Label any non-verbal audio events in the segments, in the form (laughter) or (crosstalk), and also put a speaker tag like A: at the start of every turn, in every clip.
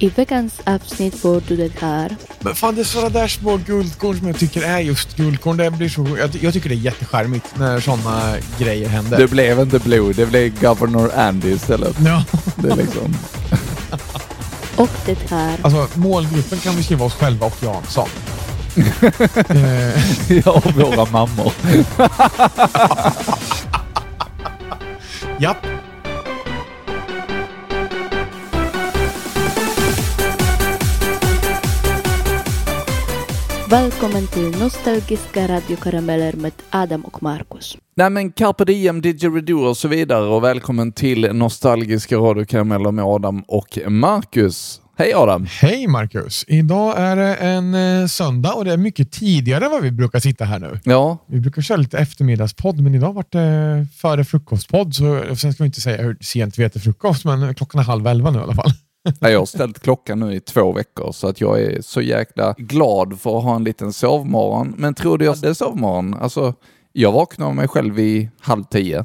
A: I veckans avsnitt får du det här.
B: Men fan, det är sådana där små guldkorn som jag tycker är just guldkorn. Det blir så, jag, jag tycker det är jättecharmigt när sådana grejer händer.
C: Det blev inte Blue, det blev Governor Andy istället.
B: Ja.
C: Det är liksom... (laughs)
A: Och det här.
B: Alltså, målgruppen kan vi skriva oss själva och Jansson. (laughs) Eh,
C: Ja, och våra mammor. (laughs)
B: Japp.
A: Välkommen till Nostalgiska radiokarameller med Adam och Markus.
C: Nej men carpe diem, didgeridoo och så vidare och välkommen till Nostalgiska radiokarameller med Adam och Marcus. Hej Adam!
B: Hej Marcus! Idag är det en eh, söndag och det är mycket tidigare än vad vi brukar sitta här nu.
C: Ja,
B: Vi brukar köra lite eftermiddagspodd, men idag vart det före frukostpodd. Så, sen ska vi inte säga hur sent vi äter frukost, men klockan är halv elva nu i alla fall.
C: Jag har ställt klockan nu i två veckor så att jag är så jäkla glad för att ha en liten sovmorgon. Men tror du jag hade sovmorgon? Alltså, jag vaknade mig själv i halv tio.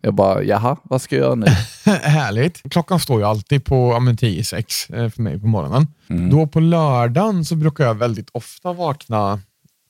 C: Jag bara, jaha, vad ska jag göra nu? (laughs)
B: Härligt. Klockan står ju alltid på ja, men 10 sex eh, för mig på morgonen.
C: Mm.
B: Då på lördagen så brukar jag väldigt ofta vakna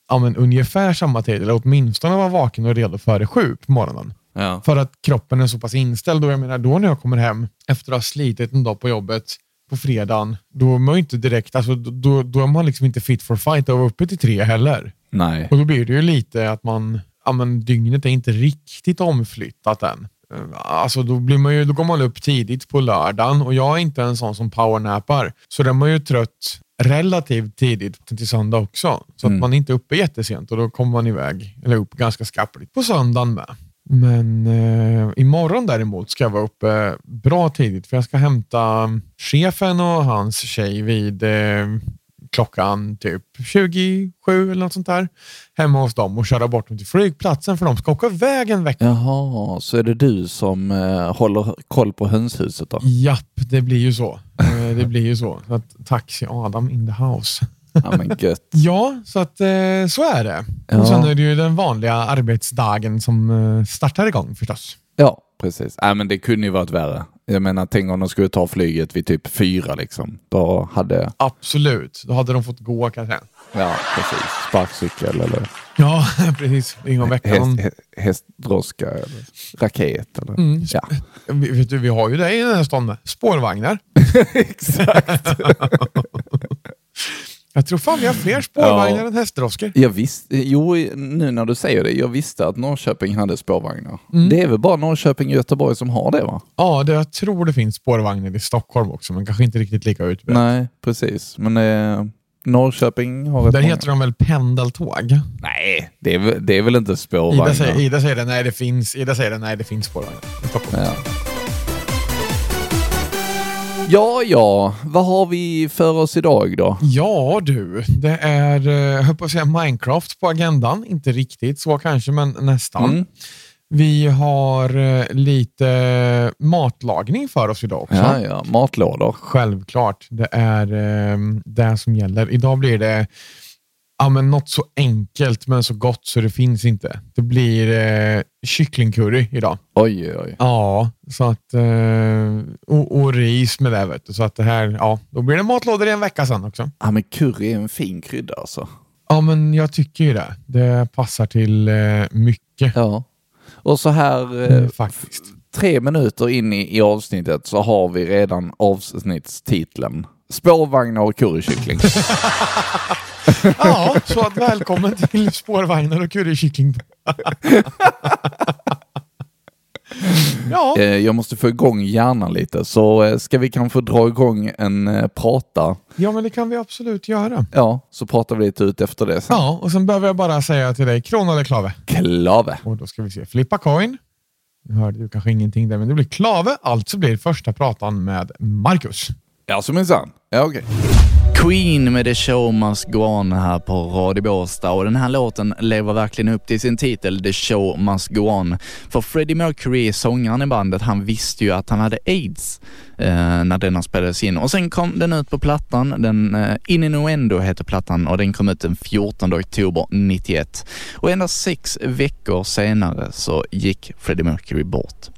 B: ja, men ungefär samma tid, eller åtminstone vara vaken och redo före sju på morgonen.
C: Ja.
B: För att kroppen är så pass inställd. Och jag menar, då när jag kommer hem efter att ha slitit en dag på jobbet på fredagen, då är man inte direkt, alltså, då, då är man liksom inte fit for fight och uppe till tre heller.
C: Nej.
B: Och då blir det ju lite att man, ja men dygnet är inte riktigt omflyttat än. Eh, Alltså då, blir man ju, då går man upp tidigt på lördagen och jag är inte en sån som powernappar. Så då är man ju trött relativt tidigt till söndag också. Så
C: Mm.
B: att man är inte uppe jättesent och då kommer man iväg, eller upp ganska skapligt på söndagen med. Men eh, imorgon däremot ska jag vara uppe bra tidigt för jag ska hämta chefen och hans tjej vid eh, klockan typ 27 eller något sånt där hemma hos dem och köra bort dem till flygplatsen för de ska åka iväg en vecka.
C: Jaha, så är det du som eh, håller koll på hönshuset då?
B: Japp, det blir ju så. Eh, det blir ju så. så att, taxi Adam in the house.
C: Ja men gött. (laughs)
B: Ja, så att eh, så är det.
C: Ja.
B: Och sen är det ju den vanliga arbetsdagen som eh, startar igång förstås.
C: Ja, precis. Nej men det kunde ju varit värre. Jag menar, tänk om de skulle ta flyget vid typ fyra liksom. Då hade,
B: Absolut, då hade de fått gå kanske.
C: ja precis, sparkcykel eller
B: Ja, (laughs) precis. Ingen vecka.
C: häst, hästdroska eller raket eller...
B: Mm,
C: Ja. (laughs)
B: vi, vet du, vi har ju det i den här stan med. Spårvagnar.
C: Exakt.
B: Jag tror fan vi har fler spårvagnar än hästdroskor.
C: Jag visste, jo nu när du säger det, jag visste att Norrköping hade spårvagnar.
B: Mm.
C: Det är väl bara Norrköping och Göteborg som har det va?
B: Ja, det, jag tror det finns spårvagnar i Stockholm också, men kanske inte riktigt lika utbrett.
C: Nej, precis. Men eh, Norrköping har ett
B: Där
C: många.
B: heter de väl pendeltåg?
C: Nej, det är, väl- det är väl inte
B: Ida
C: spårvagnar?
B: säger, Ida säger det, nej det finns. Ida säger det, nej det finns spårvagnar i Stockholm.
C: Ja. Ja, ja, vad har vi för oss idag då?
B: Ja du, det är, eh, jag höll på att säga Minecraft på agendan. Inte riktigt så kanske, men nästan.
C: Mm.
B: Vi har eh, lite matlagning för oss idag också.
C: Ja, ja, matlådor.
B: Självklart, det är eh, det som gäller. Idag blir det ja, men något så enkelt men så gott så det finns inte. Det blir eh, kycklingcurry idag.
C: Oj, oj, oj.
B: Ja, så att, eh, och, och ris med det. Vet du. Så att det här, ja, då blir det matlådor i en vecka sen också.
C: Ja, men curry är en fin krydda alltså.
B: Ja, men jag tycker ju det. Det passar till eh, mycket
C: Ja. Och så här eh,
B: eh, faktiskt.
C: tre minuter in i, i avsnittet så har vi redan avsnittstiteln. Spårvagnar och currykyckling. (laughs)
B: Ja, så att välkommen till spårvagnar och currykyckling. ja,
C: Eh, Jag måste få igång hjärnan lite, så eh, ska vi kanske dra igång en eh, prata?
B: ja, men det kan vi absolut göra.
C: Ja, så pratar vi lite ut efter det sen.
B: Ja, och sen behöver jag bara säga till dig, krona eller klave?
C: Klave.
B: Och då ska vi se, flippa coin. Nu hörde du kanske ingenting där, men det blir klave. Alltså blir första pratan med Marcus.
C: Ja, som minsann. Ja, okej.
D: Queen med The Show Must Go On här på Radio Båstad och den här låten lever verkligen upp till sin titel The Show Must Go On. För Freddie Mercury, sångaren i bandet, han visste ju att han hade AIDS eh, när denna spelades in och sen kom den ut på plattan, den eh, Innuendo heter plattan och den kom ut den 14 oktober 91 och endast sex veckor senare så gick Freddie Mercury bort.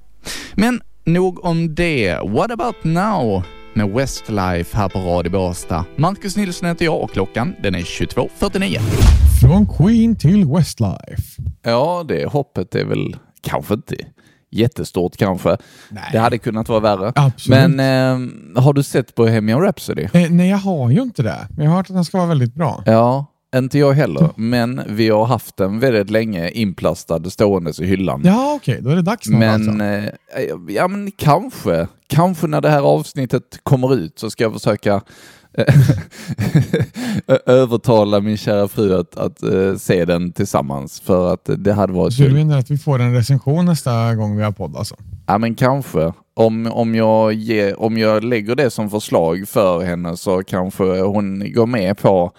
D: Men nog om det. What about now? Med Westlife här på Radio Båstad. Marcus Nilsson heter jag och klockan den är 22.49.
B: Från Queen till Westlife.
C: Ja, det hoppet är väl kanske inte jättestort kanske.
B: Nej.
C: Det hade kunnat vara värre.
B: Absolut.
C: Men eh, har du sett Bohemian Rhapsody?
B: Eh, nej, jag har ju inte det. Men jag har hört att den ska vara väldigt bra.
C: Ja, inte jag heller. Men vi har haft den väldigt länge inplastad ståendes i hyllan.
B: Ja, okej. Då är det dags snart
C: Men,
B: alltså.
C: eh, ja men kanske. Kanske när det här avsnittet kommer ut så ska jag försöka eh, (laughs) övertala min kära fru att, att eh, se den tillsammans för att det hade varit
B: Så du
C: kul.
B: menar att vi får en recension nästa gång vi har podd alltså?
C: Ja men kanske. Om, om, jag ger, om jag lägger det som förslag för henne så kanske hon går med på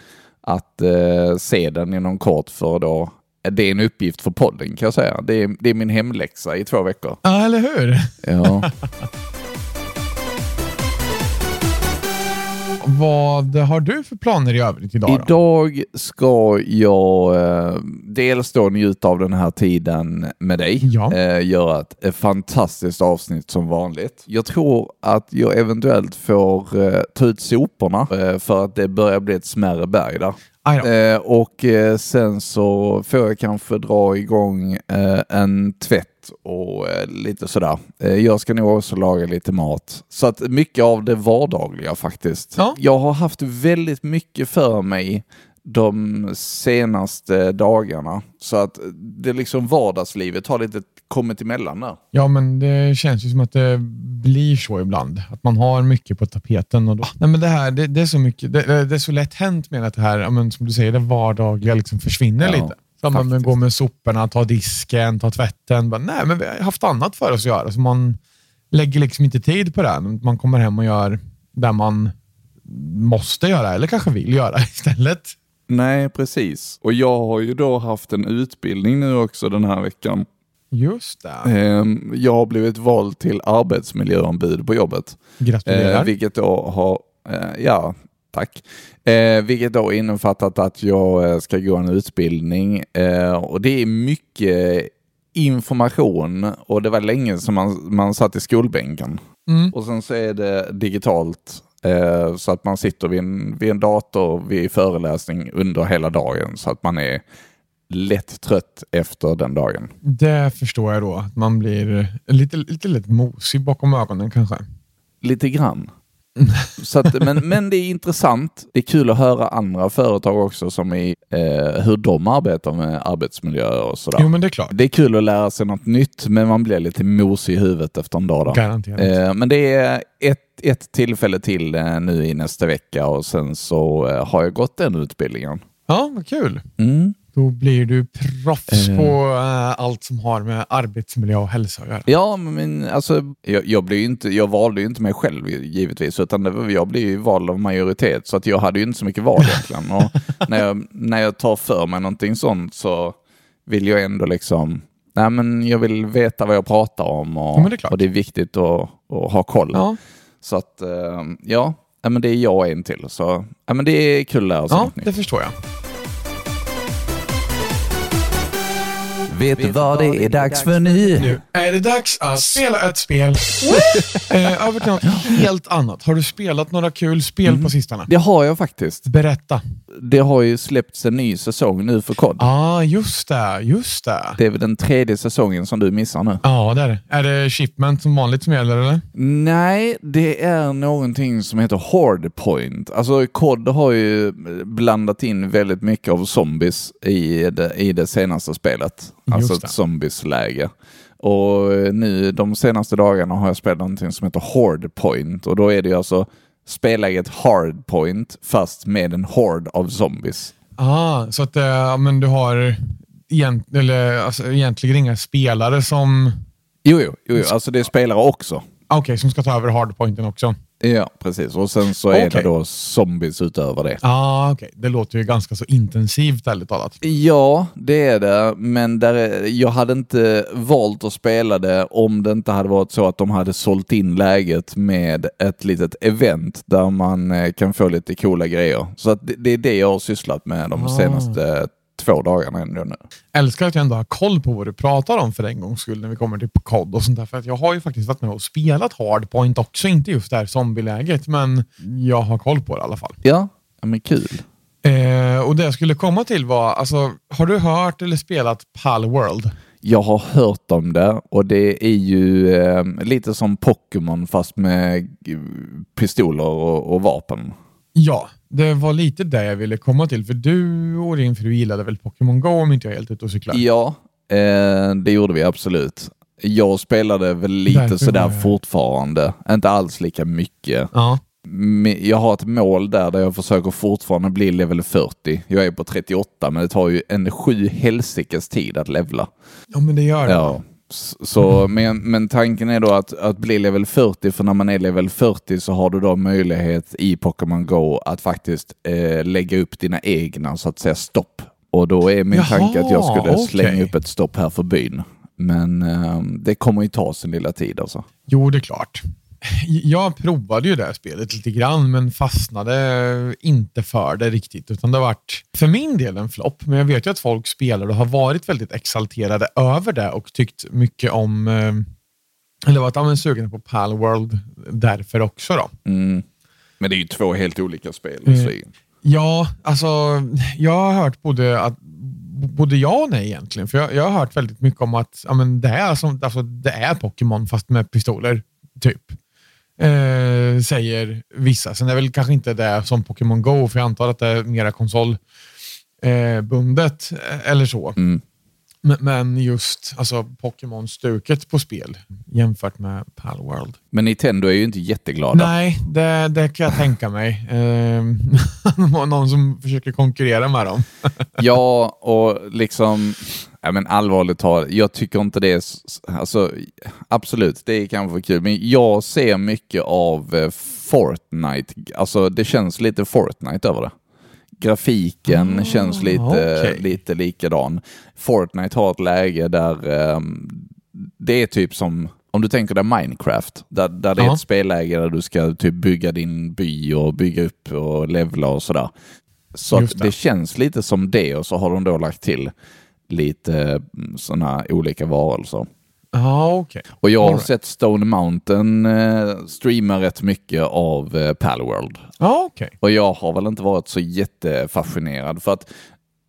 C: att eh, se den inom kort för då det är en uppgift för podden kan jag säga. Det är, det är min hemläxa i två veckor.
B: Ja, eller hur?
C: Ja. (laughs)
B: Vad har du för planer i övrigt idag? Då?
C: Idag ska jag eh, dels då njuta av den här tiden med dig.
B: Ja.
C: Eh, göra ett, ett fantastiskt avsnitt som vanligt. Jag tror att jag eventuellt får eh, ta ut soporna eh, för att det börjar bli ett smärre berg där. Eh, och eh, sen så får jag kanske dra igång eh, en tvätt och eh, lite sådär. Eh, jag ska nog också laga lite mat. Så att mycket av det vardagliga faktiskt.
B: Ja.
C: Jag har haft väldigt mycket för mig de senaste dagarna. Så att det liksom vardagslivet har lite kommit emellan där.
B: Ja, men det känns ju som att det blir så ibland. Att man har mycket på tapeten. Och då, nej, men det, här, det, det är så mycket, det, det är så lätt hänt med att det här, ja, men som du säger, det vardagliga liksom försvinner
C: Ja,
B: lite. Samma med att gå med soporna, ta disken, ta tvätten. Bara, nej, men vi har haft annat för oss att göra. Så man lägger liksom inte tid på det. Man kommer hem och gör det man måste göra eller kanske vill göra (laughs) istället.
C: Nej, precis. Och jag har ju då haft en utbildning nu också den här veckan.
B: Just det.
C: Ehm, Jag har blivit vald till arbetsmiljöombud på jobbet.
B: Gratulerar.
C: Eh, vilket då har, eh, ja, tack. Eh, vilket då innefattat att jag eh, ska gå en utbildning eh, och det är mycket information och det var länge som man, man satt i skolbänken.
B: Mm.
C: Och sen så är det digitalt eh, så att man sitter vid en, vid en dator vid föreläsning under hela dagen så att man är lätt trött efter den dagen.
B: Det förstår jag då. Att man blir lite, lite lätt mosig bakom ögonen kanske.
C: Lite grann. Så att, men, men det är intressant. Det är kul att höra andra företag också som i eh, hur de arbetar med arbetsmiljö och sådär.
B: Jo, men det är klart.
C: Det är kul att lära sig något nytt, men man blir lite mosig i huvudet efter en dag. Då.
B: Garanterat.
C: Eh, men det är ett, ett tillfälle till eh, nu i nästa vecka och sen så eh, har jag gått den utbildningen.
B: Ja, vad kul.
C: Mm.
B: Då blir du proffs
C: Eh.
B: på eh, allt som har med arbetsmiljö och hälsa att göra.
C: Ja, men alltså, jag, jag, blev inte, jag valde ju inte mig själv givetvis, utan det, jag blev ju vald av majoritet, så att jag hade ju inte så mycket val egentligen. (laughs) Och när, jag, när jag tar för mig någonting sånt så vill jag ändå liksom, nej men jag vill veta vad jag pratar om och,
B: Ja, det är
C: och det är viktigt att, att ha koll.
B: Ja,
C: Så att, eh, ja, men det är jag en till. Så ja, men det är kul att lära sig
B: ja
C: något nytt.
B: det förstår jag.
C: Vet du vad det är dags för nu?
B: Nu är det dags att spela ett spel. eh, över till något helt annat. Har du spelat några kul spel
C: Mm.
B: på sistone?
C: Det har jag faktiskt.
B: Berätta.
C: Det har ju släppts en ny säsong nu för kod.
B: Ja, ah, just det. Just det.
C: Det är väl den tredje säsongen som du missar nu?
B: Ja, det är det. Är det shipment som vanligt som gäller eller?
C: Nej, det är någonting som heter Hardpoint. Alltså COD har ju blandat in väldigt mycket av zombies i det, i det senaste spelet. Alltså ett zombiesläge. Och nu de senaste dagarna har jag spelat någonting som heter Hardpoint och då är det ju alltså spelläget Hardpoint fast med en hord av zombies.
B: Ah, så att eh, ja, men du har egent, eller, alltså, egentligen inga spelare som
C: Jo, jo, jo, jo. alltså det är spelare också.
B: ah, okej, som ska ta över hardpointen också.
C: Ja, precis. Och sen så är
B: Okej.
C: det då zombies utöver det.
B: Ah, okej. Det låter ju ganska så intensivt ärligt talat.
C: Ja, det är det, men där är, jag hade inte valt att spela det om det inte hade varit så att de hade sålt in läget med ett litet event där man eh, kan få lite coola grejer. Så det, det är det jag har sysslat med de
B: Ah.
C: senaste två dagarna ändå nu.
B: älskar att jag ändå har koll på vad du pratar om för en gångs skull när vi kommer till kod och sånt där. För att jag har ju faktiskt varit med och spelat Hardpoint också, inte just det här zombieläget, men jag har koll på det i alla fall.
C: Ja, men kul.
B: Eh, och det jag skulle komma till var, alltså, har du hört eller spelat Pal World?
C: Jag har hört om det och det är ju eh, lite som Pokémon fast med pistoler och, och vapen.
B: Ja, det var lite det jag ville komma till, för du och din fru gillade väl Pokémon Go om inte jag är helt ute och cyklar?
C: Ja, eh, det gjorde vi absolut. Jag spelade väl lite
B: Därför
C: sådär fortfarande, inte alls lika mycket.
B: Ja.
C: Jag har ett mål där, där jag försöker fortfarande bli level 40. Jag är på 38, men det tar ju en sju helsikes tid att levla.
B: ja, men det gör det.
C: Ja. Så, men, men tanken är då att, att bli level 40, för när man är level 40 så har du då möjlighet i Pokémon Go att faktiskt eh, lägga upp dina egna, så att säga, stopp. Och då är min
B: Jaha,
C: tanke att jag skulle
B: okej.
C: slänga upp ett stopp här för byn. Men eh, det kommer ju ta sin lilla tid alltså.
B: Jo, det är klart. Jag provade ju det här spelet lite grann, men fastnade inte för det riktigt. Utan det har varit, för min del, en flopp. Men jag vet ju att folk spelar och har varit väldigt exalterade över det och tyckt mycket om, eh, eller varit ja, sugen på Pal World därför också. då.
C: Mm. Men det är ju två helt olika spel.
B: Mm. Ja, alltså jag har hört både, att, både ja och nej egentligen. För jag, jag har hört väldigt mycket om att ja, men det, är som, alltså, det är Pokémon fast med pistoler, typ. Eh, säger vissa. Sen är det väl kanske inte det som Pokémon Go, för jag antar att det är mera konsolbundet eh, eller så.
C: Mm.
B: Men, just alltså, Pokémon-stuket på spel jämfört med Pal World.
C: Men Nintendo är ju inte jätteglada.
B: Nej, det, det kan jag tänka mig. (laughs) Eh, någon som försöker konkurrera med dem. (laughs)
C: Ja, och liksom, ja men allvarligt talat, jag tycker inte det är, alltså absolut, det är kanske kul, men jag ser mycket av eh, Fortnite, alltså det känns lite Fortnite över det. Grafiken
B: Ah,
C: känns lite,
B: okej.
C: lite likadan. Fortnite har ett läge där ehm, det är typ som, om du tänker dig Minecraft, där, där det är
B: Ja.
C: ett spelläge där du ska typ bygga din by och bygga upp och levla och sådär. Så det.
B: det.
C: känns lite som det och så har de då lagt till lite sådana olika varelser.
B: Ja, okej.
C: Och jag har
B: right.
C: sett Stone Mountain eh, streama rätt mycket av eh, Palworld.
B: Ja, okej.
C: Och jag har väl inte varit så jättefascinerad för att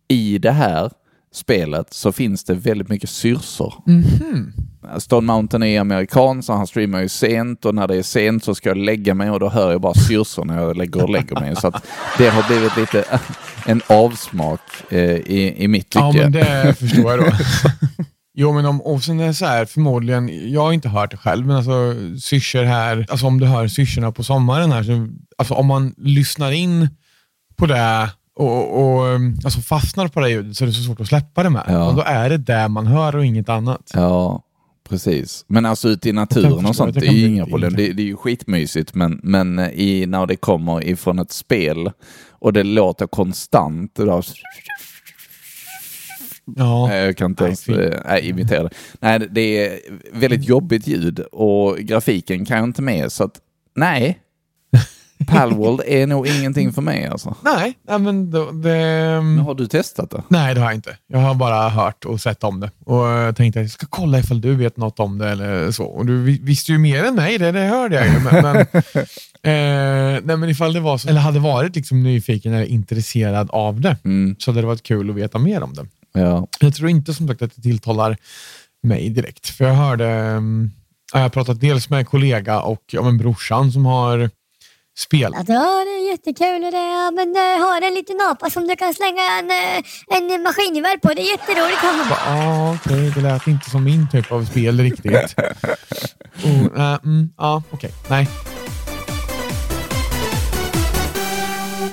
C: i det här spelet så finns det väldigt mycket syrsor.
B: Mhm.
C: Stone Mountain är amerikan så han streamar ju sent och när det är sent så ska jag lägga mig och då hör jag bara syrsor när jag lägger och lägger mig. Så det har blivit lite (laughs) en avsmak eh, i, i mitt tycke.
B: Ja, men det förstår jag då. (laughs) Jo, men om, och sen är det så här, förmodligen, jag har inte hört det själv, men alltså syrsor här, alltså om du hör syrsorna på sommaren här, så, alltså om man lyssnar in på det och, och um, alltså fastnar på det ljudet så är det så svårt att släppa det med.
C: Ja.
B: Och då är det det man hör och inget annat.
C: Ja, precis. Men alltså ute i naturen och sånt, det
B: det
C: är ju inga problem. Det, det är ju skitmysigt, men, men i, när det kommer ifrån ett spel och det låter konstant, då,
B: Ja,
C: Nej, jag kan inte ens eh, nej, imitera det. Nej, det är väldigt jobbigt ljud och grafiken kan jag inte med, så att nej. (laughs) Palworld är nog ingenting för mig alltså.
B: nej, nej, men då, det...
C: Men har du testat det?
B: Nej, det har jag inte. Jag har bara hört och sett om det. Och jag tänkte att jag ska kolla ifall du vet något om det eller så. Och du vi- visste ju mer än mig, det, det hörde jag ju. Men, men, (laughs) eh, nej, men ifall det var så, eller hade varit liksom nyfiken eller intresserad av det,
C: Mm,
B: så hade det varit kul att veta mer om det.
C: Ja.
B: Jag tror inte som sagt att det tilltalar mig direkt. För jag hörde, um, jag har pratat dels med en kollega och ja, men brorsan som har spelat.
E: Ja, det är jättekul och det, ja, men eh, har en liten apa som du kan slänga en, eh, en maskingevär på. Det är jätteroligt.
B: Ja, okej, det lät inte som min typ av spel riktigt. (laughs) Och, nej, mm, ja, okej, nej.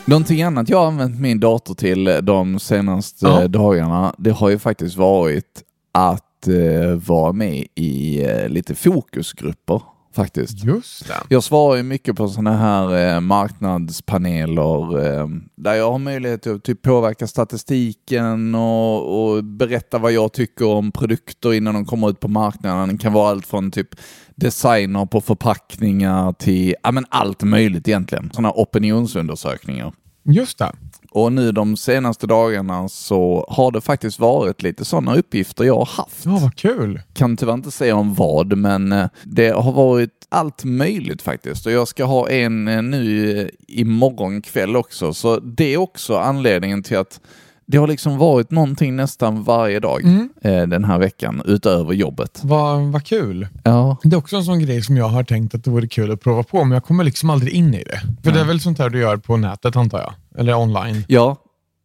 C: Någonting annat jag har använt min dator till de senaste
B: Ja.
C: dagarna, det har ju faktiskt varit att eh, vara med i eh, lite fokusgrupper faktiskt.
B: Just det.
C: Jag svarar ju mycket på sådana här eh, marknadspaneler eh, där jag har möjlighet att typ påverka statistiken och, och berätta vad jag tycker om produkter innan de kommer ut på marknaden. Det kan vara allt från typ designer på förpackningar till ja, men allt möjligt egentligen. Sådana opinionsundersökningar.
B: Just det.
C: Och nu de senaste dagarna så har det faktiskt varit lite sådana uppgifter jag har haft.
B: Ja, vad kul.
C: Kan tyvärr inte säga om vad, men eh, det har varit allt möjligt faktiskt. Och jag ska ha en eh, nu eh, imorgon kväll också, så det är också anledningen till att det har liksom varit någonting nästan varje dag
B: Mm.
C: eh, den här veckan utöver jobbet.
B: Vad, vad kul.
C: Ja,
B: Det är också en sån grej som jag har tänkt att det vore kul att prova på, men jag kommer liksom aldrig in i det. För det är väl sånt här du gör på nätet antar jag? Eller online?
C: Ja,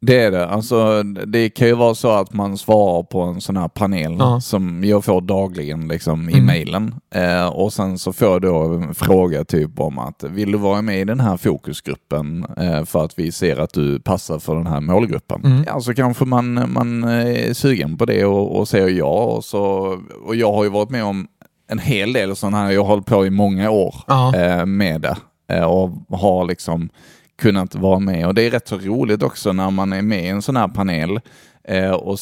C: det är det. Alltså, det kan ju vara så att man svarar på en sån här panel
B: Ja.
C: som jag får dagligen liksom, i
B: Mm.
C: mejlen. Eh, och sen så får jag då en fråga typ om att vill du vara med i den här fokusgruppen eh, för att vi ser att du passar för den här målgruppen.
B: Mm.
C: Ja, så kanske man, man är sugen på det och, och säger ja. Och, så, och jag har ju varit med om en hel del sådana här, jag har hållit på i många år
B: Ja.
C: eh, med det eh, och har liksom kunnat vara med. Och det är rätt så roligt också när man är med i en sån här panel eh, och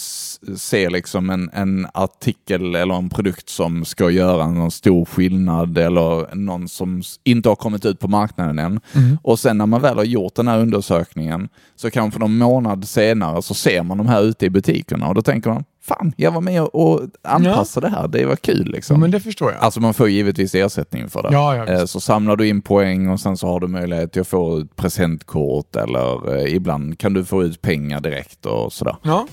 C: ser liksom en, en artikel eller en produkt som ska göra någon stor skillnad eller någon som inte har kommit ut på marknaden än.
B: Mm.
C: Och sen när man väl har gjort den här undersökningen så kanske någon månad senare så ser man de här ute i butikerna och då tänker man, fan, jag var med och, anpassade det här, det var kul
B: Ja,
C: liksom.
B: men det förstår jag.
C: Alltså man får givetvis ersättning för det.
B: Ja, ja.
C: Eh, så samlar du in poäng och sen så har du möjlighet att få ett presentkort eller eh, ibland kan du få ut pengar direkt och sådär.
B: Ja.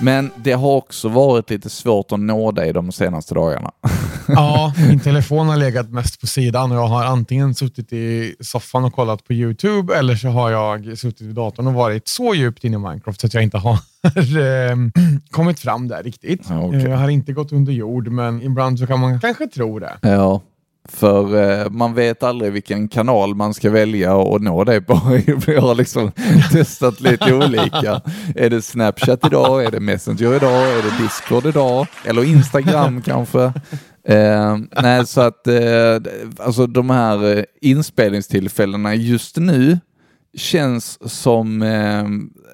C: Men det har också varit lite svårt att nå dig de senaste dagarna.
B: ja, (laughs) min telefon har legat mest på sidan och jag har antingen suttit i soffan och kollat på YouTube eller så har jag suttit vid datorn och varit så djupt inne i Minecraft så att jag inte har (laughs) eh, kommit fram där riktigt.
C: Ja, okej.
B: Jag har inte gått under jord, men ibland så kan man kanske tro det.
C: Ja, för eh, man vet aldrig vilken kanal man ska välja och nå dig på. (laughs) Vi har liksom (laughs) testat lite olika. Är det Snapchat idag? Är det Messenger idag? Är det Discord idag? Eller Instagram (laughs) kanske? Eh, nej, så att eh, alltså de här eh, inspelningstillfällena just nu känns som eh,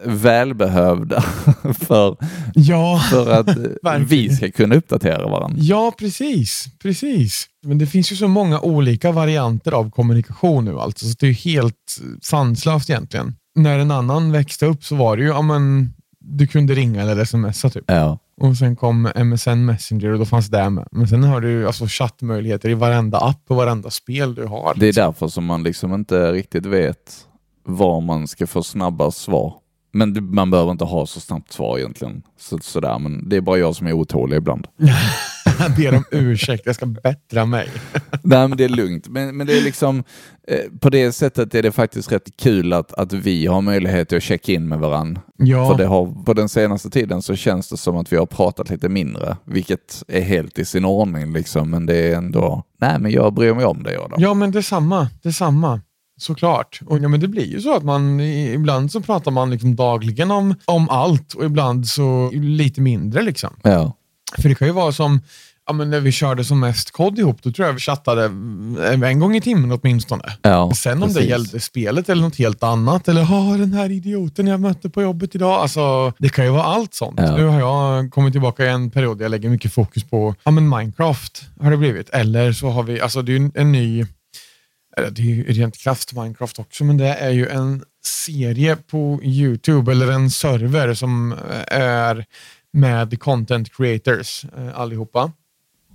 C: välbehövda (laughs) för,
B: Ja,
C: för att eh, (laughs) vi ska kunna uppdatera varandra.
B: Ja, precis. precis. Men det finns ju så många olika varianter av kommunikation nu. Alltså, så det är helt sanslöst egentligen. När en annan växte upp så var det ju, ja men, du kunde ringa eller smsa typ.
C: Ja.
B: Och sen kom MSN Messenger och då fanns det med. Men sen har du alltså chattmöjligheter i varenda app och varenda spel du har.
C: Det är därför som man liksom inte riktigt vet var man ska få snabbast svar. Men det, man behöver inte ha så snabbt svar egentligen. Så, sådär, men det är bara jag som är otålig ibland.
B: Jag (laughs) ber om ursäkt, jag ska bättra mig. (laughs)
C: Nej, men det är lugnt. Men, men det är liksom, eh, på det sättet är det faktiskt rätt kul att, att vi har möjlighet att checka in med varandra.
B: Ja,
C: För det har, på den senaste tiden så känns det som att vi har pratat lite mindre, vilket är helt i sin ordning liksom. Men det är ändå, nej men jag bryr mig om det Adam.
B: ja men detsamma. detsamma. Såklart. Och ja, men det blir ju så att man ibland så pratar man liksom dagligen om, om allt och ibland så lite mindre. liksom.
C: Ja.
B: För det kan ju vara som ja, men när vi körde som mest kod ihop, då tror jag vi chattade eh, en gång i timmen åtminstone.
C: ja
B: Sen om det
C: precis.
B: gällde spelet eller något helt annat, eller den här idioten jag mötte på jobbet idag. Alltså, det kan ju vara allt sånt.
C: Ja.
B: Nu har jag kommit tillbaka i en period där jag lägger mycket fokus på ja, men Minecraft, har det blivit. Eller så har vi, alltså det är ju en ny, det är rent krasst Minecraft också, men det är ju en serie på YouTube, eller en server som eh, är med content creators eh, allihopa,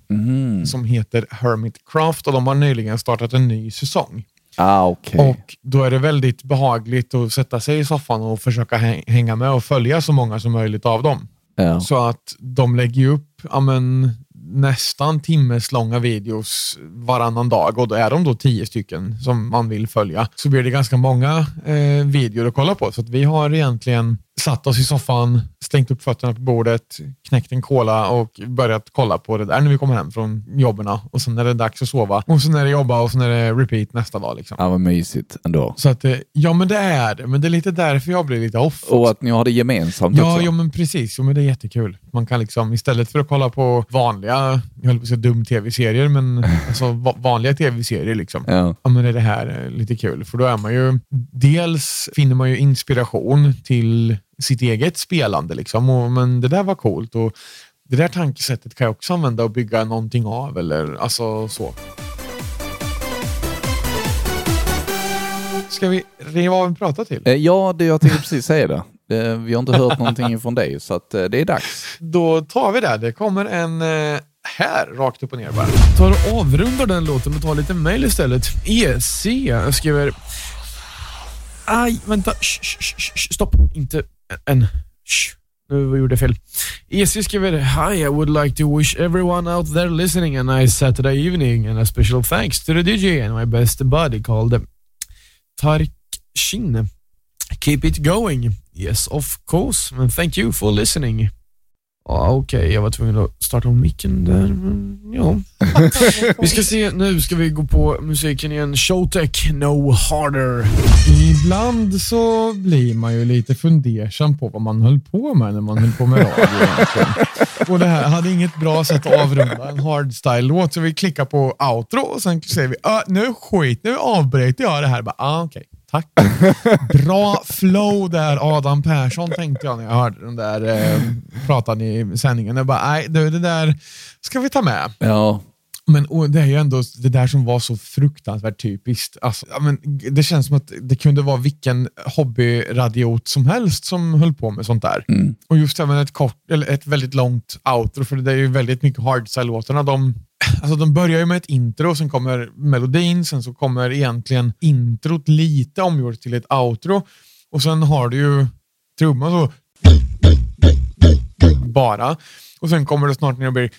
C: Mhm.
B: som heter Hermitcraft och de har nyligen startat en ny säsong.
C: Ah, okej.
B: Och då är det väldigt behagligt att sätta sig i soffan och försöka häng- hänga med och följa så många som möjligt av dem.
C: Ja.
B: Så att de lägger upp ja, men, nästan timmeslånga videos varannan dag och då är de då tio stycken som man vill följa. Så blir det ganska många eh, videor att kolla på. Så att vi har egentligen satt oss i soffan, slängt upp fötterna på bordet, knäckt en cola och börjat kolla på det där när vi kommer hem från jobben. Och sen är det dags att sova och sen är det jobba och sen är det repeat nästa dag. Liksom.
C: Ja, vad mysigt ändå.
B: Så att, eh, ja men det är det, men det är lite därför jag blir lite off.
C: Och att ni har det gemensamt
B: Ja,
C: också.
B: ja men precis. Jo, men det är jättekul. Man kan liksom, istället för att kolla på vanliga, jag höll på att säga dum-tv-serier, men (laughs) alltså va- vanliga tv-serier liksom.
C: Ja.
B: Ja, men är det här eh, lite kul? För då är man ju, dels finner man ju inspiration till sitt eget spelande liksom. Och, men det där var coolt och det där tankesättet kan jag också använda och bygga någonting av eller alltså så. Ska vi riva av en prata till?
C: Eh, Ja, det jag tänkte precis säga det. Eh, Vi har inte hört någonting från dig, så att eh, det är dags.
B: Då tar vi det. Det kommer en här, rakt upp och ner bara.
F: tar och avrundar den låten och tar lite mail istället. EC skriver... Aj, vänta. Sh, sh, sh, sh, stopp. Inte en. Sh. Nu gjorde fel. EC skriver Hi, I would like to wish everyone out there listening a nice Saturday evening and a special thanks to the DJ and my best buddy called Tark Shin. Keep it going. Yes, of course. And thank you for listening. Ja, Okej, jag var tvungen att starta om micken där, men ja. (laughs) vi ska se, nu ska vi gå på musiken igen. Showtech, No Harder.
B: Ibland så blir man ju lite fundersam på vad man höll på med när man höll på med radio. Och det här hade inget bra sätt att avrunda en hardstyle-låt, så vi klickar på outro och sen säger vi "Ah, nu skit, nu avbryter jag det här. Bara, ah, okej, tack. Bra flow där Adam Persson tänkte jag när jag hörde den där eh, pratan i sändningen. Jag bara, nej det där ska vi ta med.
C: Ja,
B: men det är ju ändå det där som var så fruktansvärt typiskt. Alltså, ja, men det känns som att det kunde vara vilken hobbyradiot som helst som höll på med sånt där.
C: Mm.
B: Och just även ett, kort, eller ett väldigt långt outro, för det är ju väldigt mycket hardstyle-låtarna. De, alltså de börjar ju med ett intro, sen kommer melodin, sen så kommer egentligen introt lite omgjort till ett outro. Och sen har du ju trumman så bara. Och sen kommer det snart ner och blir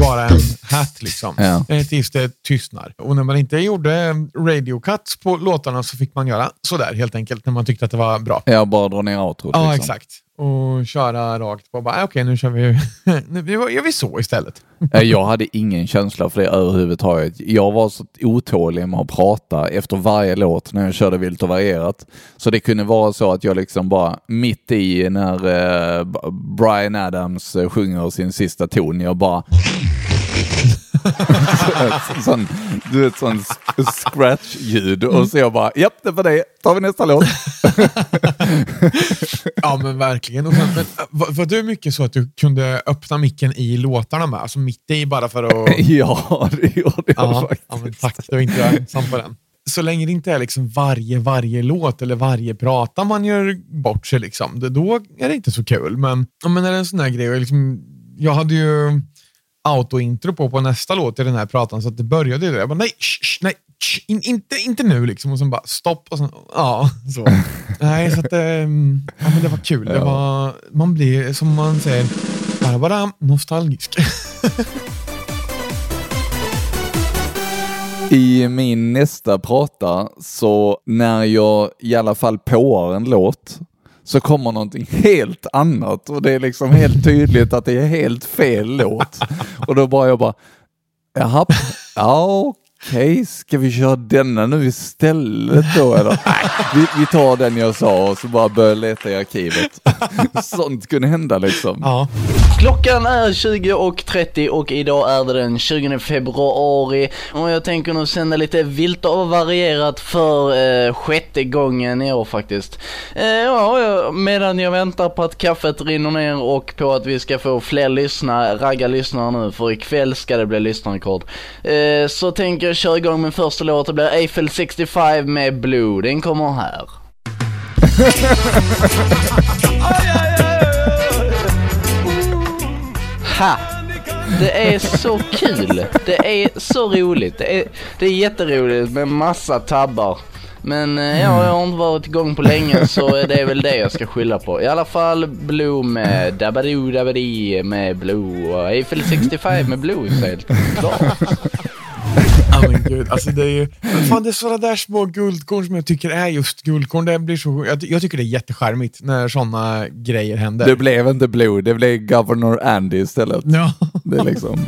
B: bara en hatt liksom.
C: Ja.
B: Tills det tystnar. Och när man inte gjorde radio cuts på låtarna så fick man göra sådär helt enkelt när man tyckte att det var bra.
C: jag bara drar ner outrot.
B: Ja,
C: liksom.
B: exakt. Och köra rakt på. Bara, "Ah, Okej, nu kör vi, (laughs) nu gör vi så istället.
C: Jag hade ingen känsla för det överhuvudtaget. Jag var så otålig med att prata efter varje låt när jag körde vilt och varierat. Så det kunde vara så att jag liksom bara mitt i när eh, Brian Adams eh, sjunger sin sista ton, jag bara sån, du vet sån scratch-ljud och så jag bara, japp det var det, tar vi nästa låt.
B: Ja, men verkligen. Och sen, men, äh, var, var du mycket så att du kunde öppna micken i låtarna med? Alltså mitt i bara för att... (laughs)
C: ja, det gjorde jag
B: Ja,
C: faktiskt.
B: ja men tack, du är inte ensam på den. Så länge det inte är liksom varje, varje låt eller varje prata man gör bort sig, liksom, det, då är det inte så kul. Men, men är det en sån här grej, liksom, jag hade ju autointro på på nästa låt i den här pratan, så att det började där. Jag bara, nej, sh, sh, nej sh, in, inte, inte nu liksom. Och sen bara stopp och sen, ja, (laughs) så. nej, så att ehm, ja, men det var kul. Det
C: Ja.
B: var, man blir, som man säger, bara, bara nostalgisk.
C: I min nästa prata, så när jag i alla fall påar en låt, så kommer någonting helt annat och det är liksom helt tydligt att det är helt fel låt. Och då bara jag bara, jaha, ja okej, ska vi köra denna nu istället då eller? (laughs) Nej, vi, vi tar den jag sa och så bara börjar leta i arkivet. (laughs) Sånt kunde hända liksom.
B: ja.
G: Klockan är 20.30 och idag är det den 20 februari och jag tänker nu sända lite vilt och varierat för eh, sjätte gången i år faktiskt. Eh, ja, ja, medan jag väntar på att kaffet rinner ner och på att vi ska få fler lyssnare, ragga lyssnare nu för ikväll ska det bli lyssnarrekord. Eh, så tänker jag kör igång min första låt, det blir Eiffel 65 med Blue, den kommer här. Ha! Det är så kul. Det är så roligt. Det är, det är jätteroligt med massa tabbar. Men eh, ja, jag har inte varit igång på länge så det är väl det jag ska skylla på. I alla fall Blue med Dabadoo Dabadi med Blue och Eiffel 65 med Blue så helt klart.
B: Ja men gud, alltså det är ju... Fan, det är sådana där små guldkorn som jag tycker är just guldkorn. Det blir så, jag, jag tycker det är jättecharmigt när sådana grejer händer.
C: Det blev inte Blue, det blev Governor Andy istället.
B: Ja.
C: Det är liksom...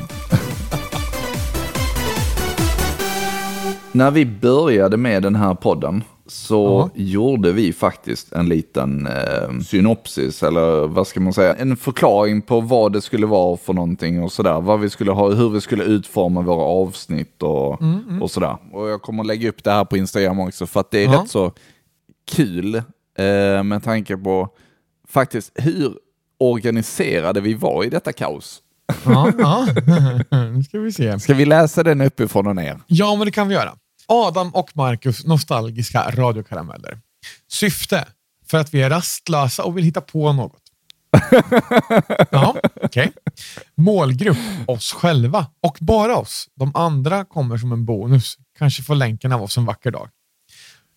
C: När vi började med den här podden så gjorde vi faktiskt en liten eh, synopsis, eller vad ska man säga, en förklaring på vad det skulle vara för någonting och sådär. Vad vi skulle ha, hur vi skulle utforma våra avsnitt och, och sådär. Och jag kommer lägga upp det här på Instagram också för att det är
B: Ja.
C: rätt så kul eh, med tanke på faktiskt hur organiserade vi var i detta kaos.
B: Ja, ja. (laughs) nu ska vi se.
C: Ska vi läsa den uppifrån och ner?
B: Ja, men det kan vi göra. Adam och Marcus nostalgiska radiokarameller. Syfte? För att vi är rastlösa och vill hitta på något. (laughs) ja, okej. Målgrupp? Oss själva och bara oss. De andra kommer som en bonus. Kanske får länken av oss en vacker dag.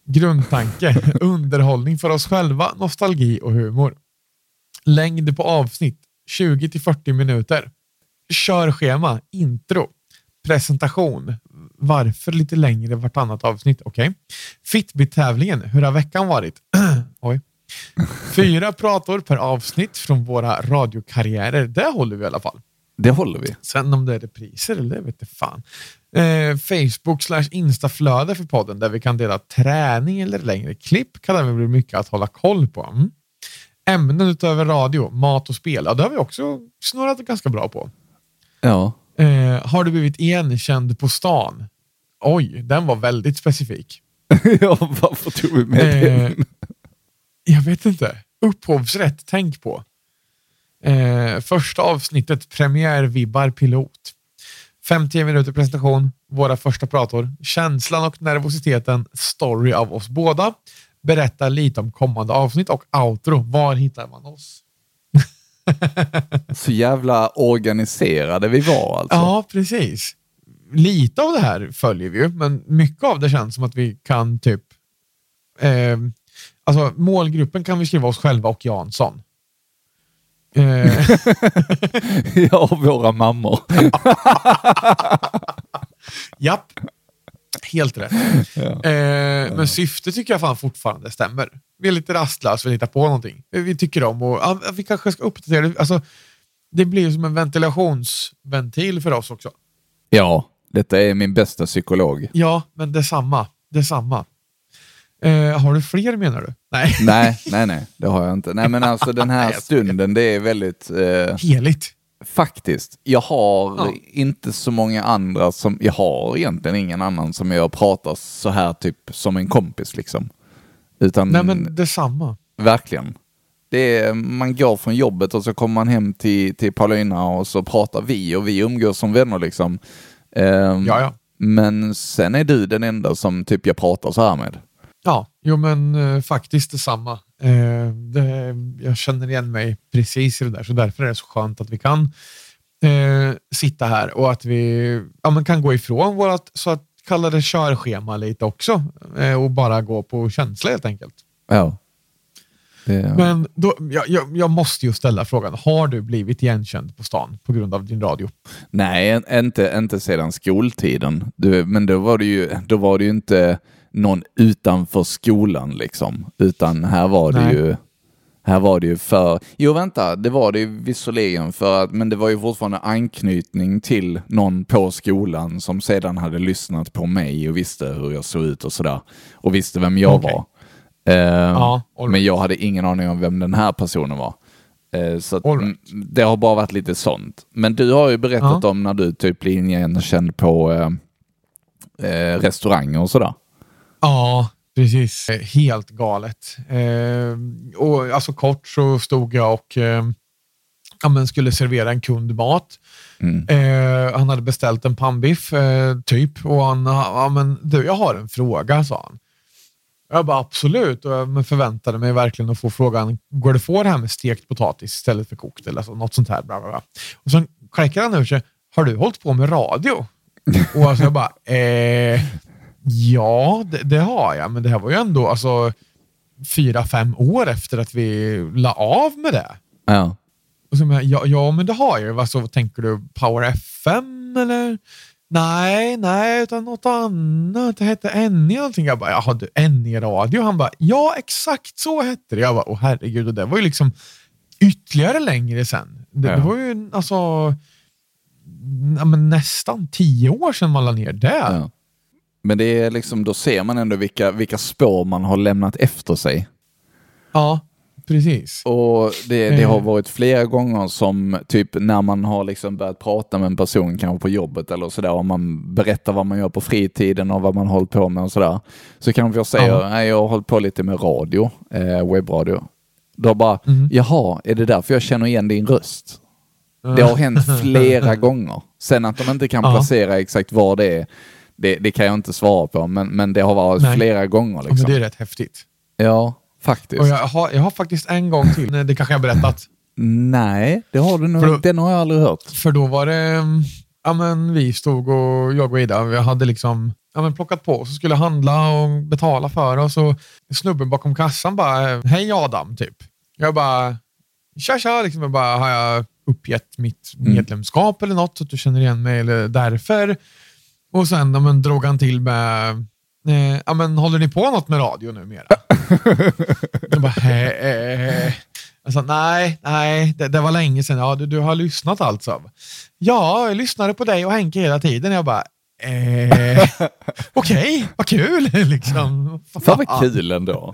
B: Grundtanke? (laughs) Underhållning för oss själva, nostalgi och humor. Längd på avsnitt? 20 till 40 minuter. Körschema? Intro. Presentation. Varför lite längre vartannat avsnitt? Okej. Okay. Fitbit-tävlingen. Hur har veckan varit? (clears throat) Oj. Fyra prator per avsnitt från våra radiokarriärer. Det håller vi i alla fall.
C: Det håller vi.
B: Sen om det är repriser eller det vet fan. Eh, Facebook slash Instaflöde för podden där vi kan dela träning eller längre klipp kan det bli mycket att hålla koll på. Mm. Ämnen utöver radio, mat och spel, ja, det har vi också snurrat ganska bra på.
C: Ja.
B: Eh, har du blivit igenkänd på stan? Oj, den var väldigt specifik. (laughs)
C: ja, varför tog vi med eh, den?
B: Jag vet inte. Upphovsrätt, tänk på. Eh, första avsnittet, premiärvibbar pilot. 50 minuter presentation, våra första prator, känslan och nervositeten, story av oss båda. Berätta lite om kommande avsnitt och outro. Var hittar man oss?
C: Så jävla organiserade vi var alltså.
B: Ja, precis. Lite av det här följer vi ju, men mycket av det känns som att vi kan typ... Eh, alltså målgruppen kan vi skriva oss själva och Jansson.
C: Eh. (laughs) ja, våra mammor. (laughs)
B: Japp. Helt rätt. Ja. Eh, men syftet tycker jag fan fortfarande stämmer. Vi är lite rastlösa, vi hittar på någonting. Vi tycker om och ja, vi kanske ska uppdatera det. Alltså, det blir som en ventilationsventil för oss också.
C: Ja, detta är min bästa psykolog.
B: Ja, men detsamma. detsamma. Eh, har du fler menar du?
C: Nej. (laughs) nej, nej, nej, det har jag inte. Nej, men alltså den här (laughs) stunden, det är väldigt... Eh,
B: Heligt.
C: Faktiskt. Jag har ja. inte så många andra som, jag har egentligen ingen annan som jag pratar så här typ som en kompis liksom. Utan,
B: Nej men detsamma.
C: Verkligen. Det är, man går från jobbet och så kommer man hem till, till Paulina och så pratar vi och vi umgås som vänner liksom.
B: Um, ja, ja.
C: Men sen är du den enda som typ jag pratar så här med.
B: Ja, jo men eh, faktiskt detsamma. Eh, det, jag känner igen mig precis i det där, så därför är det så skönt att vi kan eh, sitta här och att vi ja, men kan gå ifrån vårt så att kallade körschema lite också eh, och bara gå på känsla helt enkelt.
C: Ja.
B: Det... Men då, jag, jag, jag, måste ju ställa frågan, har du blivit igenkänd på stan på grund av din radio?
C: Nej, inte, inte sedan skoltiden. Du, men då var det ju, då var det ju inte någon utanför skolan liksom, utan här var det Nej. ju här var det ju för, jo vänta, det var det ju visserligen för att, men det var ju fortfarande anknytning till någon på skolan som sedan hade lyssnat på mig och visste hur jag såg ut och sådär. Och visste vem jag okay. var. Uh, ja, men jag hade ingen aning om vem den här personen var. Uh, så right. det har bara varit lite sånt. Men du har ju berättat ja. om när du typ blir igenkänd på uh, restauranger och sådär.
B: Ja, precis. Helt galet. Eh, och alltså kort så stod jag och eh, ja, men skulle servera en kund mat. Mm. Eh, han hade beställt en pannbiff, eh, typ, och han ja, men du, jag har en fråga, sa han. Jag bara absolut, och jag förväntade mig verkligen att få frågan, går det att få det här med stekt potatis istället för kokt eller så, något sånt här. Bla, bla, bla. Och sen kläcker han ur sig, har du hållit på med radio? och alltså jag bara, eh, Ja, det, det, har jag, men det här var ju ändå alltså, fyra, fem år efter att vi la av med det.
C: Ja.
B: Och så, ja, ja, men det har jag. Alltså, tänker du Power FM eller? Nej, nej, utan något annat. Det hette NE någonting. Jag bara, jaha du, NE-radio? Han bara, ja exakt så hette det. Jag bara, åh herregud, och det var ju liksom ytterligare längre sen. Det, ja. det var ju alltså ja, nästan tio år sedan man la ner det. Ja.
C: Men det är liksom, då ser man ändå vilka, vilka spår man har lämnat efter sig.
B: Ja, precis.
C: Och det, det har eh. varit flera gånger som typ när man har liksom börjat prata med en person kanske på jobbet eller sådär och man berättar vad man gör på fritiden och vad man håller på med och sådär. Så kanske jag säger, ja. nej jag har hållit på lite med radio, eh, webbradio. Då bara, mm. jaha, är det därför jag känner igen din röst? Det har hänt (laughs) flera gånger. Sen att de inte kan placera exakt var det är, Det, det kan jag inte svara på, men, men det har varit
B: Nej.
C: flera gånger.
B: Ja,
C: Liksom.
B: men det är rätt häftigt.
C: Ja, faktiskt.
B: Och jag har, jag har faktiskt en gång till, Nej, det kanske jag har berättat.
C: Nej, det har du nog.
B: Då-
C: Den har jag aldrig hört.
B: För då var det, mm, ja men vi stod och, jag och Ida, vi hade liksom ja, men plockat på så skulle handla och betala för och så snubben bakom kassan bara, hej Adam, typ. Jag bara, tja tja, liksom, jag bara, har jag uppgett mitt
C: Mm.
B: medlemskap eller något så att du känner igen mig eller därför? Och sen ja, men, drog han till med, eh, ja men håller ni på något med radio numera? (laughs) jag bara, eh. Jag sa, nej, nej, det, det var länge sedan. Ja, du, du har lyssnat alltså? Ja, jag lyssnade på dig och Henke hela tiden. Jag bara, eh, (laughs) okej, vad kul (laughs) liksom.
C: Fan vad kul ändå.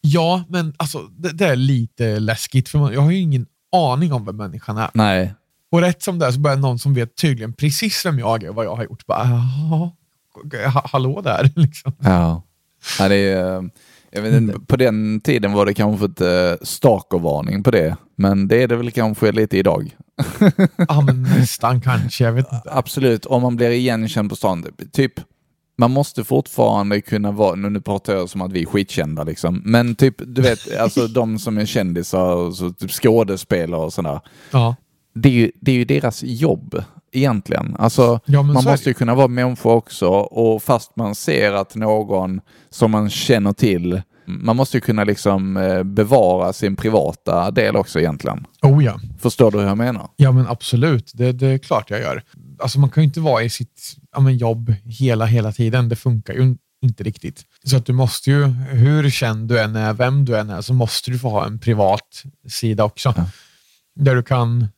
B: Ja, men alltså det, det är lite läskigt för man, jag har ju ingen aning om vem människan är.
C: Nej.
B: Och rätt som det är så börjar någon som vet tydligen precis vem jag är och vad jag har gjort. Bara, "Jaha, ha- hallå där. (laughs) Liksom.
C: Ja. ja det är, eh, jag vet inte, på den tiden var det kanske ett uh, stalkervarning på det, men det är det väl kanske lite idag.
B: Ja, men (laughs) nästan kanske. Jag vet inte.
C: Absolut, om man blir igenkänd på stan. Typ, man måste fortfarande kunna vara, nu pratar jag som att vi är skitkända liksom, men typ, du vet, alltså (laughs) de som är kändisar, så, typ skådespelare och sådär.
B: Ja.
C: Det är, ju, det är ju deras jobb egentligen. Alltså,
B: Ja,
C: man måste ju kunna vara människa också och fast man ser att någon som man känner till, man måste ju kunna liksom eh, bevara sin privata del också egentligen.
B: Oh ja.
C: Förstår du hur jag menar?
B: Ja, men absolut. Det, det är klart jag gör. Alltså, man kan ju inte vara i sitt ja, men jobb hela, hela tiden. Det funkar ju inte riktigt. Så att du måste ju, hur känd du än är, vem du än är, så måste du få ha en privat sida också.
C: Ja.
B: Där du kan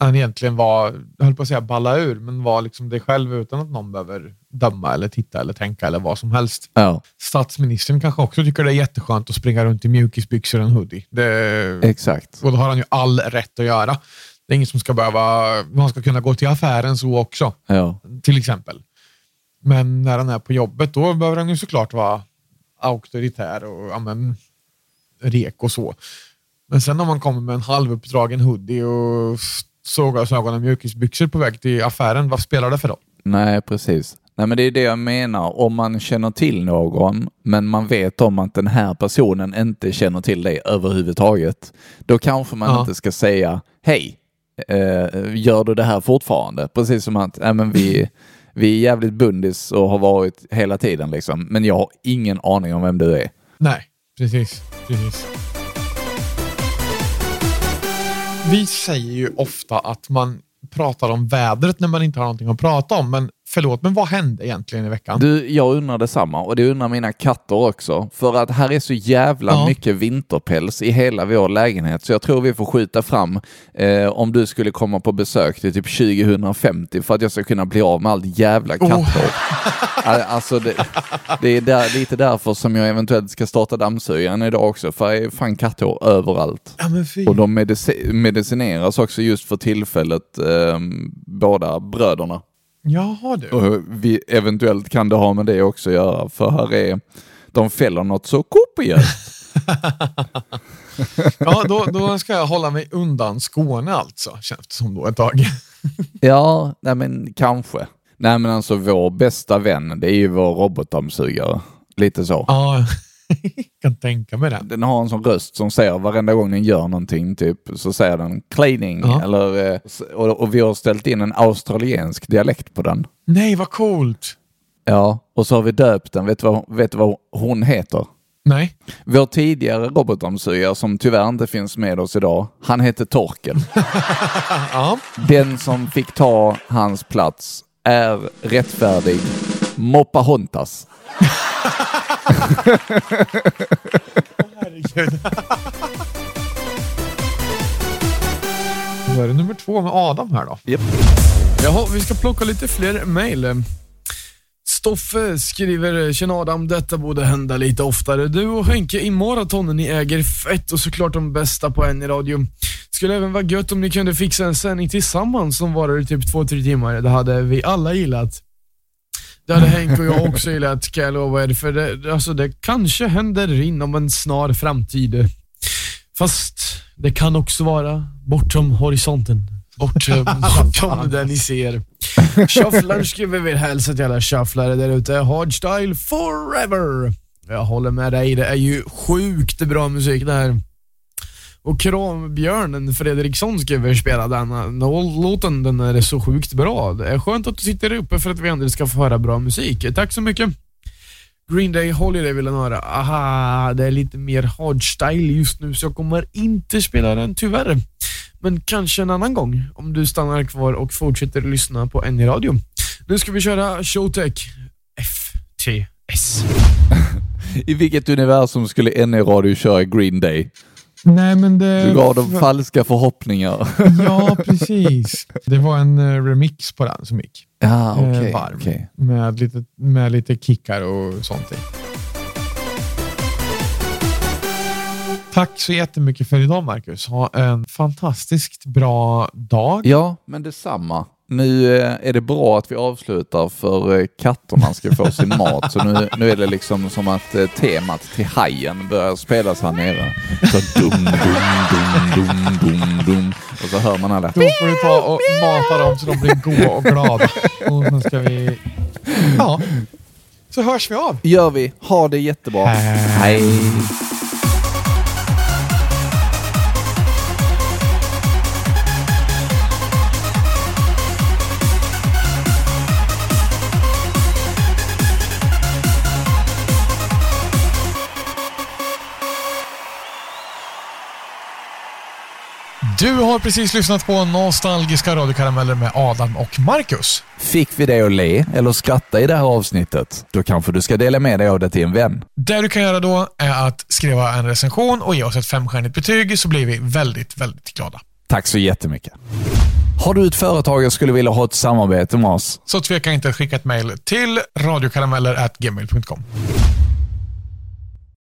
B: ja, egentligen vara, jag höll på att säga balla ur, men vara liksom dig själv utan att någon behöver döma eller titta eller tänka eller vad som helst.
C: Ja,
B: Statsministern kanske också tycker det är jätteskönt att springa runt i mjukisbyxor och en hoodie. Det,
C: exakt.
B: och då har han ju all rätt att göra. Det är ingen som ska behöva, man ska kunna gå till affären så också,
C: Ja,
B: till exempel. Men när han är på jobbet, då behöver han ju såklart vara auktoritär och ja, men, rek och så. Men sen om man kommer med en halvuppdragen hoodie och såglasögon och mjukisbyxor på väg till affären, vad spelar det för roll?
C: nej precis. Nej men det är det jag menar, om man känner till någon men man vet om att den här personen inte känner till dig överhuvudtaget, då kanske man
B: Ja.
C: inte ska säga hej, eh, gör du det här fortfarande? Precis som att äh, men vi, vi är jävligt bundis och har varit hela tiden liksom, men jag har ingen aning om vem du är.
B: Nej, precis. precis. Vi säger ju ofta att man pratar om vädret när man inte har någonting att prata om, men förlåt, men vad hände egentligen i veckan?
C: Du, jag undrar detsamma och det undrar mina katter också. För att här är så jävla
B: Ja.
C: mycket vinterpäls i hela vår lägenhet så jag tror vi får skjuta fram eh, om du skulle komma på besök till typ 2050 för att jag ska kunna bli av med allt jävla katthår. Al- Alltså det, det är där, lite därför som jag eventuellt ska starta dammsugaren idag också för det är fan katthår överallt.
B: Ja.
C: Och de medici- medicineras också just för tillfället, eh, båda bröderna.
B: Jaha du.
C: Och vi, eventuellt kan det ha med det också att göra, för här är, de fäller något så kopiöst. (laughs) (laughs)
B: Ja, då, då ska jag hålla mig undan Skåne alltså, känns det som då ett tag. (laughs)
C: ja, nej men kanske. Nej men alltså vår bästa vän, det är ju vår robotdammsugare. Lite så.
B: Ja, (laughs) kan tänka mig det.
C: Den har en sån röst som säger varenda gång den gör någonting, typ, så säger den cleaning.
B: Ja.
C: Eller, eh, och, och vi har ställt in en australiensk dialekt på den.
B: Nej, vad coolt.
C: Ja, och så har vi döpt den. Vet du vad, vet du vad hon heter?
B: Nej.
C: Vår tidigare robotdammsugare som tyvärr inte finns med oss idag, han hette Torkel. (laughs)
B: Ja.
C: Den som fick ta hans plats är rättfärdig Moppahontas. (laughs)
B: Herregud. Då är det nummer två med Adam här då.
F: Jaha, vi ska plocka lite fler mejl. Stoffe skriver, Tjena Adam, detta borde hända lite oftare. Du och Henke i maratonen ni äger fett och såklart de bästa på en i radio. Skulle även vara gött om ni kunde fixa en sändning tillsammans som varar i typ två, tre timmar. Det hade vi alla gillat. Det hade Henke och jag också gillat kan jag lova er, för det, alltså det kanske händer inom en snar framtid. Fast det kan också vara bortom horisonten. bortom, (laughs) bortom det ni ser. Shufflaren skriver vill hälsa till alla shufflare där ute. Hardstyle forever! Jag håller med dig, det är ju sjukt bra musik det här. Och Krambjörnen Fredriksson skriver spela denna låten, den är så sjukt bra. Det är skönt att du sitter uppe för att vi andra ska få höra bra musik. Tack så mycket. Green Day Holiday vill han höra. Aha, det är lite mer hardstyle just nu så jag kommer inte spela den tyvärr. Men kanske en annan gång om du stannar kvar och fortsätter lyssna på en radio. Nu ska vi köra Showtech FTS. (laughs)
C: I vilket universum skulle NE Radio köra Green Day?
B: Nej, men det...
C: Du gav dem falska förhoppningar. (laughs)
B: Ja, precis. Det var en eh, remix på den som gick.
C: Ja,
B: Eh,
C: okej.
B: varm.
C: okej.
B: Med, lite, med lite kickar och sånt i. Tack så jättemycket för idag Marcus. Ha en fantastiskt bra dag.
C: Ja, men detsamma. Nu eh, är det bra att vi avslutar för eh, katterna ska få sin mat. Så nu, nu är det liksom som att eh, temat till hajen börjar spelas här nere. Så dum, dum, dum, dum, dum, dum. Och så hör man alla.
B: Då får du ta och mata dem så de blir goda och glada. Och sen ska vi... Ja, så hörs vi av.
C: Gör vi. Ha det jättebra.
B: Hej.
C: Hej.
B: Du har precis lyssnat på nostalgiska radiokarameller med Adam och Marcus.
C: Fick vi dig att le eller skratta i det här avsnittet? Då kanske du ska dela med dig av det till en vän.
B: Det du kan göra då är att skriva en recension och ge oss ett femstjärnigt betyg så blir vi väldigt, väldigt glada.
C: Tack så jättemycket. Har du ett företag och skulle vilja ha ett samarbete med oss?
B: Så tveka inte att skicka ett mejl till radiokarameller@gmail.com.